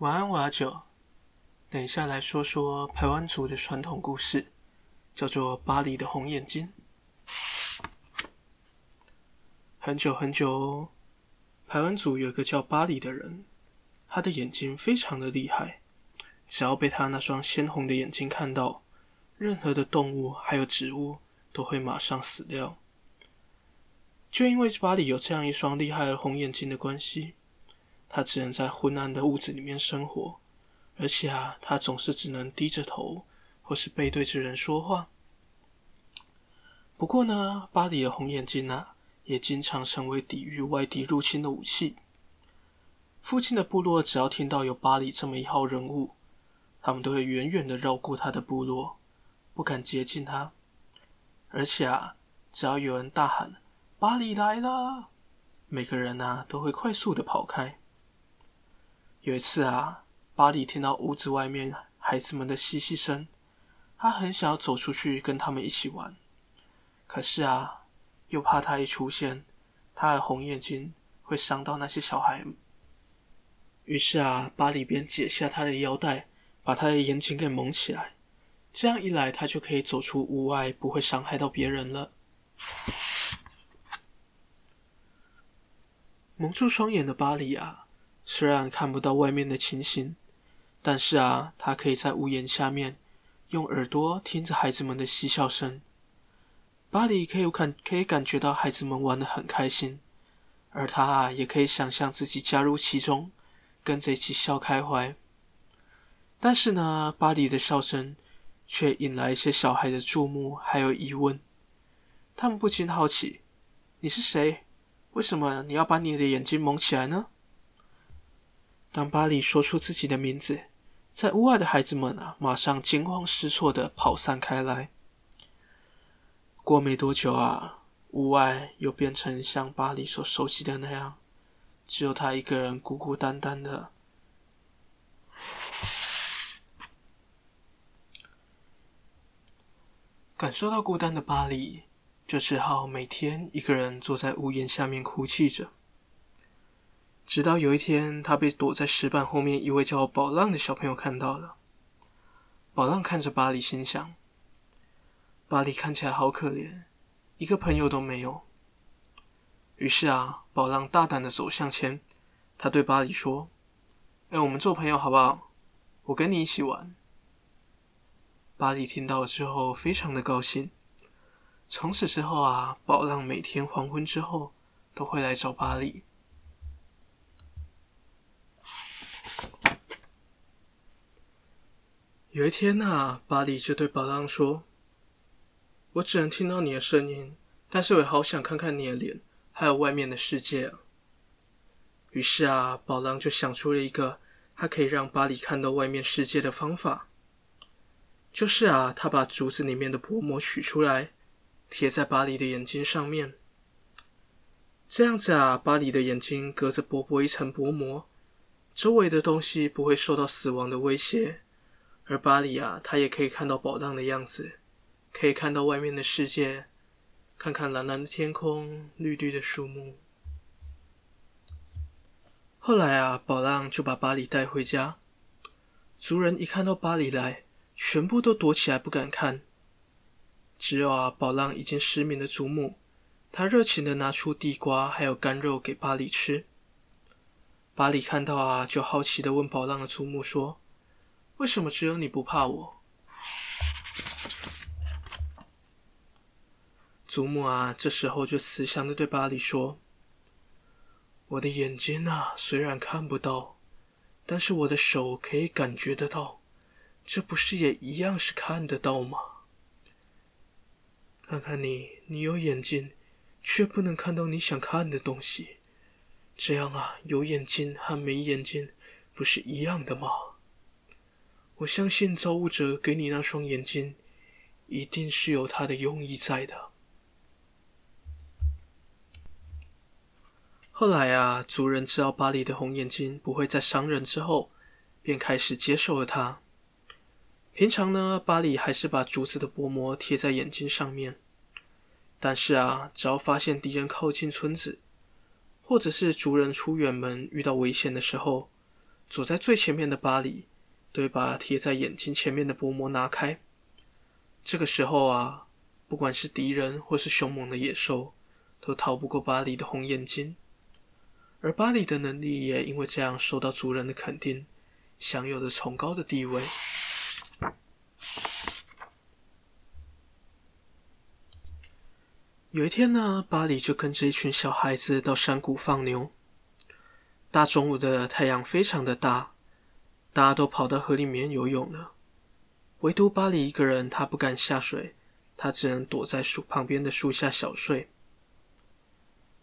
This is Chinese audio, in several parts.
晚安，我阿九。等一下来说说排湾族的传统故事，叫做巴黎的红眼睛。很久很久哦，排湾族有一个叫巴黎的人，他的眼睛非常的厉害，只要被他那双鲜红的眼睛看到，任何的动物还有植物都会马上死掉。就因为巴黎有这样一双厉害的红眼睛的关系。他只能在昏暗的屋子里面生活，而且啊，他总是只能低着头，或是背对着人说话。不过呢，巴黎的红眼睛啊，也经常成为抵御外敌入侵的武器。附近的部落只要听到有巴黎这么一号人物，他们都会远远的绕过他的部落，不敢接近他。而且啊，只要有人大喊“巴黎来了”，每个人啊都会快速的跑开。有一次啊，巴黎听到屋子外面孩子们的嬉戏声，他很想要走出去跟他们一起玩，可是啊，又怕他一出现，他的红眼睛会伤到那些小孩。于是啊，巴黎便解下他的腰带，把他的眼睛给蒙起来，这样一来，他就可以走出屋外，不会伤害到别人了。蒙住双眼的巴黎啊。虽然看不到外面的情形，但是啊，他可以在屋檐下面用耳朵听着孩子们的嬉笑声。巴黎可以感可以感觉到孩子们玩得很开心，而他啊，也可以想象自己加入其中，跟着一起笑开怀。但是呢，巴黎的笑声却引来一些小孩的注目，还有疑问。他们不禁好奇：“你是谁？为什么你要把你的眼睛蒙起来呢？”当巴黎说出自己的名字，在屋外的孩子们啊，马上惊慌失措地跑散开来。过没多久啊，屋外又变成像巴黎所熟悉的那样，只有他一个人孤孤单单的。感受到孤单的巴黎，就只好每天一个人坐在屋檐下面哭泣着。直到有一天，他被躲在石板后面一位叫宝浪的小朋友看到了。宝浪看着巴黎，心想：巴黎看起来好可怜，一个朋友都没有。于是啊，宝浪大胆的走向前，他对巴黎说：“哎，我们做朋友好不好？我跟你一起玩。”巴黎听到之后，非常的高兴。从此之后啊，宝浪每天黄昏之后都会来找巴黎。有一天啊，巴黎就对宝浪说：“我只能听到你的声音，但是我也好想看看你的脸，还有外面的世界啊。”于是啊，宝浪就想出了一个他可以让巴黎看到外面世界的方法，就是啊，他把竹子里面的薄膜取出来，贴在巴黎的眼睛上面。这样子啊，巴黎的眼睛隔着薄薄一层薄膜，周围的东西不会受到死亡的威胁。而巴里啊，他也可以看到宝浪的样子，可以看到外面的世界，看看蓝蓝的天空、绿绿的树木。后来啊，宝浪就把巴里带回家。族人一看到巴里来，全部都躲起来不敢看。只有啊，宝浪已经失明的祖母，他热情的拿出地瓜还有干肉给巴里吃。巴里看到啊，就好奇的问宝浪的祖母说。为什么只有你不怕我？祖母啊，这时候就慈祥的对巴黎说：“我的眼睛啊，虽然看不到，但是我的手可以感觉得到，这不是也一样是看得到吗？看看你，你有眼睛，却不能看到你想看的东西，这样啊，有眼睛和没眼睛不是一样的吗？”我相信造物者给你那双眼睛，一定是有他的用意在的。后来啊，族人知道巴黎的红眼睛不会再伤人之后，便开始接受了他。平常呢，巴黎还是把竹子的薄膜贴在眼睛上面，但是啊，只要发现敌人靠近村子，或者是族人出远门遇到危险的时候，走在最前面的巴里，对把贴在眼睛前面的薄膜拿开。这个时候啊，不管是敌人或是凶猛的野兽，都逃不过巴里的红眼睛。而巴里的能力也因为这样受到族人的肯定，享有了崇高的地位。有一天呢，巴里就跟着一群小孩子到山谷放牛。大中午的太阳非常的大，大家都跑到河里面游泳了，唯独巴里一个人，他不敢下水，他只能躲在树旁边的树下小睡。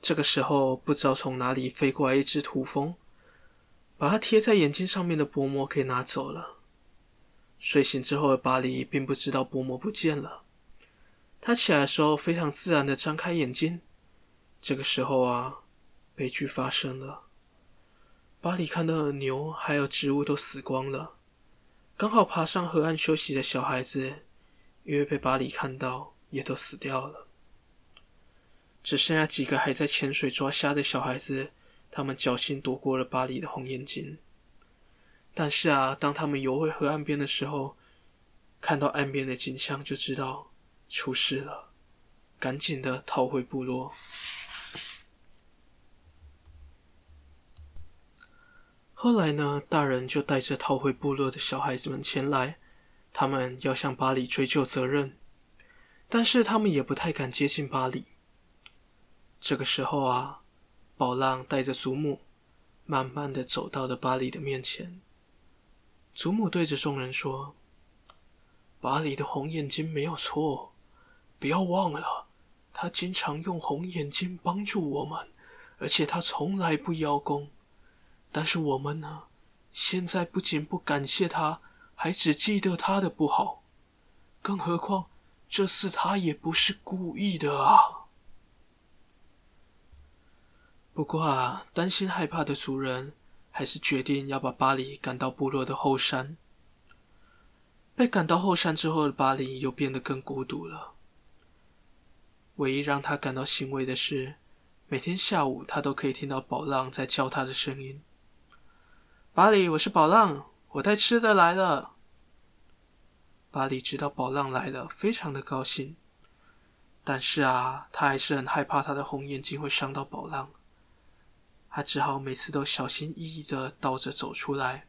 这个时候，不知道从哪里飞过来一只土蜂，把它贴在眼睛上面的薄膜给拿走了。睡醒之后的巴里并不知道薄膜不见了，他起来的时候非常自然的张开眼睛。这个时候啊，悲剧发生了。巴里看到的牛还有植物都死光了，刚好爬上河岸休息的小孩子，因为被巴里看到，也都死掉了。只剩下几个还在潜水抓虾的小孩子，他们侥幸躲过了巴里的红眼睛。但是啊，当他们游回河岸边的时候，看到岸边的景象，就知道出事了，赶紧的逃回部落。后来呢，大人就带着逃回部落的小孩子们前来，他们要向巴里追究责任，但是他们也不太敢接近巴里。这个时候啊，宝浪带着祖母，慢慢的走到了巴里的面前。祖母对着众人说：“巴里的红眼睛没有错，不要忘了，他经常用红眼睛帮助我们，而且他从来不邀功。”但是我们呢？现在不仅不感谢他，还只记得他的不好。更何况这次他也不是故意的啊。不过啊，担心害怕的族人还是决定要把巴里赶到部落的后山。被赶到后山之后的巴里又变得更孤独了。唯一让他感到欣慰的是，每天下午他都可以听到宝浪在叫他的声音。巴里，我是宝浪，我带吃的来了。巴里知道宝浪来了，非常的高兴。但是啊，他还是很害怕他的红眼睛会伤到宝浪。他只好每次都小心翼翼的倒着走出来。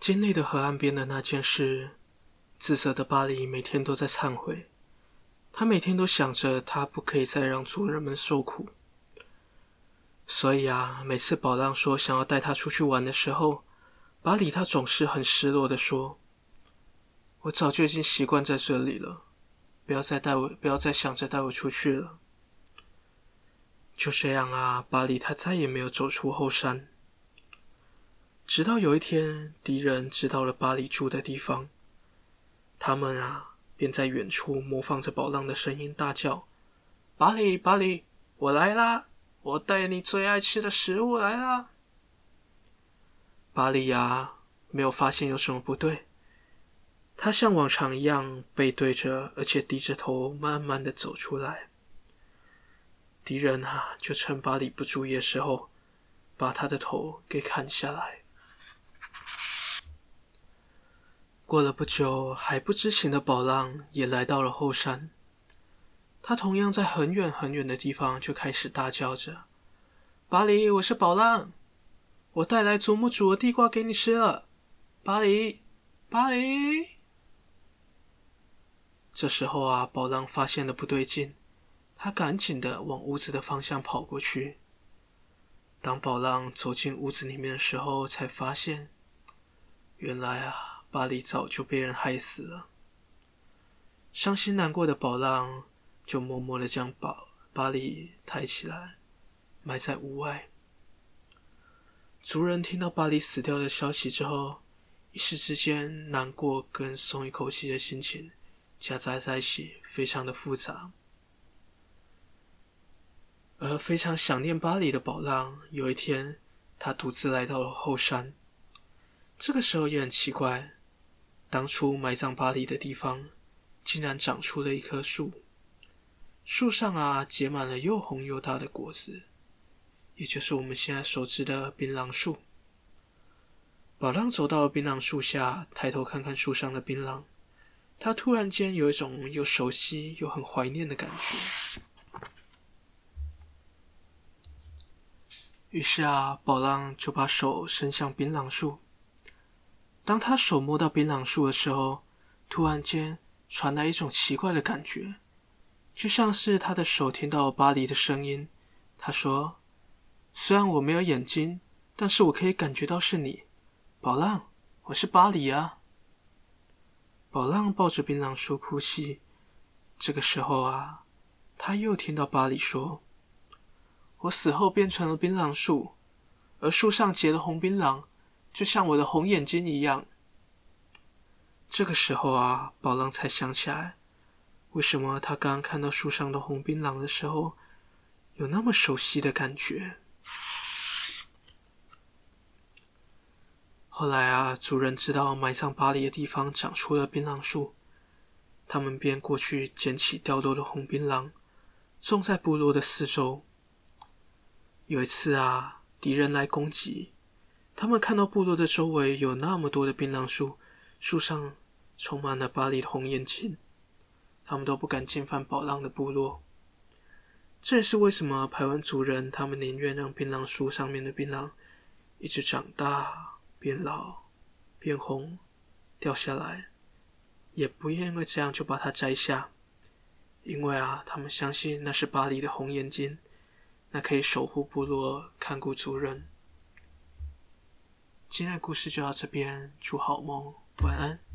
经历的河岸边的那件事，自责的巴里每天都在忏悔。他每天都想着，他不可以再让族人们受苦。所以啊，每次宝浪说想要带他出去玩的时候，巴里他总是很失落的说：“我早就已经习惯在这里了，不要再带我，不要再想着带我出去了。”就这样啊，巴里他再也没有走出后山。直到有一天，敌人知道了巴里住的地方，他们啊，便在远处模仿着宝浪的声音大叫：“巴里，巴里，我来啦！”我带你最爱吃的食物来了。巴里亚没有发现有什么不对，他像往常一样背对着，而且低着头，慢慢的走出来。敌人啊，就趁巴里不注意的时候，把他的头给砍下来。过了不久，还不知情的宝浪也来到了后山。他同样在很远很远的地方就开始大叫着：“巴黎，我是宝浪，我带来祖母煮的地瓜给你吃了。”巴黎，巴黎。这时候啊，宝浪发现了不对劲，他赶紧的往屋子的方向跑过去。当宝浪走进屋子里面的时候，才发现，原来啊，巴黎早就被人害死了。伤心难过的宝浪。就默默的将巴巴里抬起来，埋在屋外。族人听到巴里死掉的消息之后，一时之间难过跟松一口气的心情夹杂在一起，非常的复杂。而非常想念巴里的宝浪，有一天他独自来到了后山。这个时候也很奇怪，当初埋葬巴里的地方，竟然长出了一棵树。树上啊，结满了又红又大的果子，也就是我们现在熟知的槟榔树。宝浪走到槟榔树下，抬头看看树上的槟榔，他突然间有一种又熟悉又很怀念的感觉。于是啊，宝浪就把手伸向槟榔树。当他手摸到槟榔树的时候，突然间传来一种奇怪的感觉，就像是他的手听到巴黎的声音。他说：“虽然我没有眼睛，但是我可以感觉到是你。”宝浪，我是巴黎啊！宝浪抱着槟榔树哭泣。这个时候啊，他又听到巴黎说：“我死后变成了槟榔树，而树上结了红槟榔，就像我的红眼睛一样。”这个时候啊，宝浪才想起来，为什么他刚刚看到树上的红槟榔的时候，有那么熟悉的感觉。后来啊，族人知道埋葬巴黎的地方长出了槟榔树，他们便过去捡起掉落的红槟榔，种在部落的四周。有一次啊，敌人来攻击，他们看到部落的周围有那么多的槟榔树，树上充满了巴黎的红眼睛，他们都不敢侵犯宝浪的部落。这也是为什么排湾族人他们宁愿让槟榔树上面的槟榔一直长大。变老、变红、掉下来，也不因为这样就把它摘下，因为啊，他们相信那是巴黎的红眼睛，那可以守护部落、看顾族人。今天的故事就到这边，祝好梦，晚安。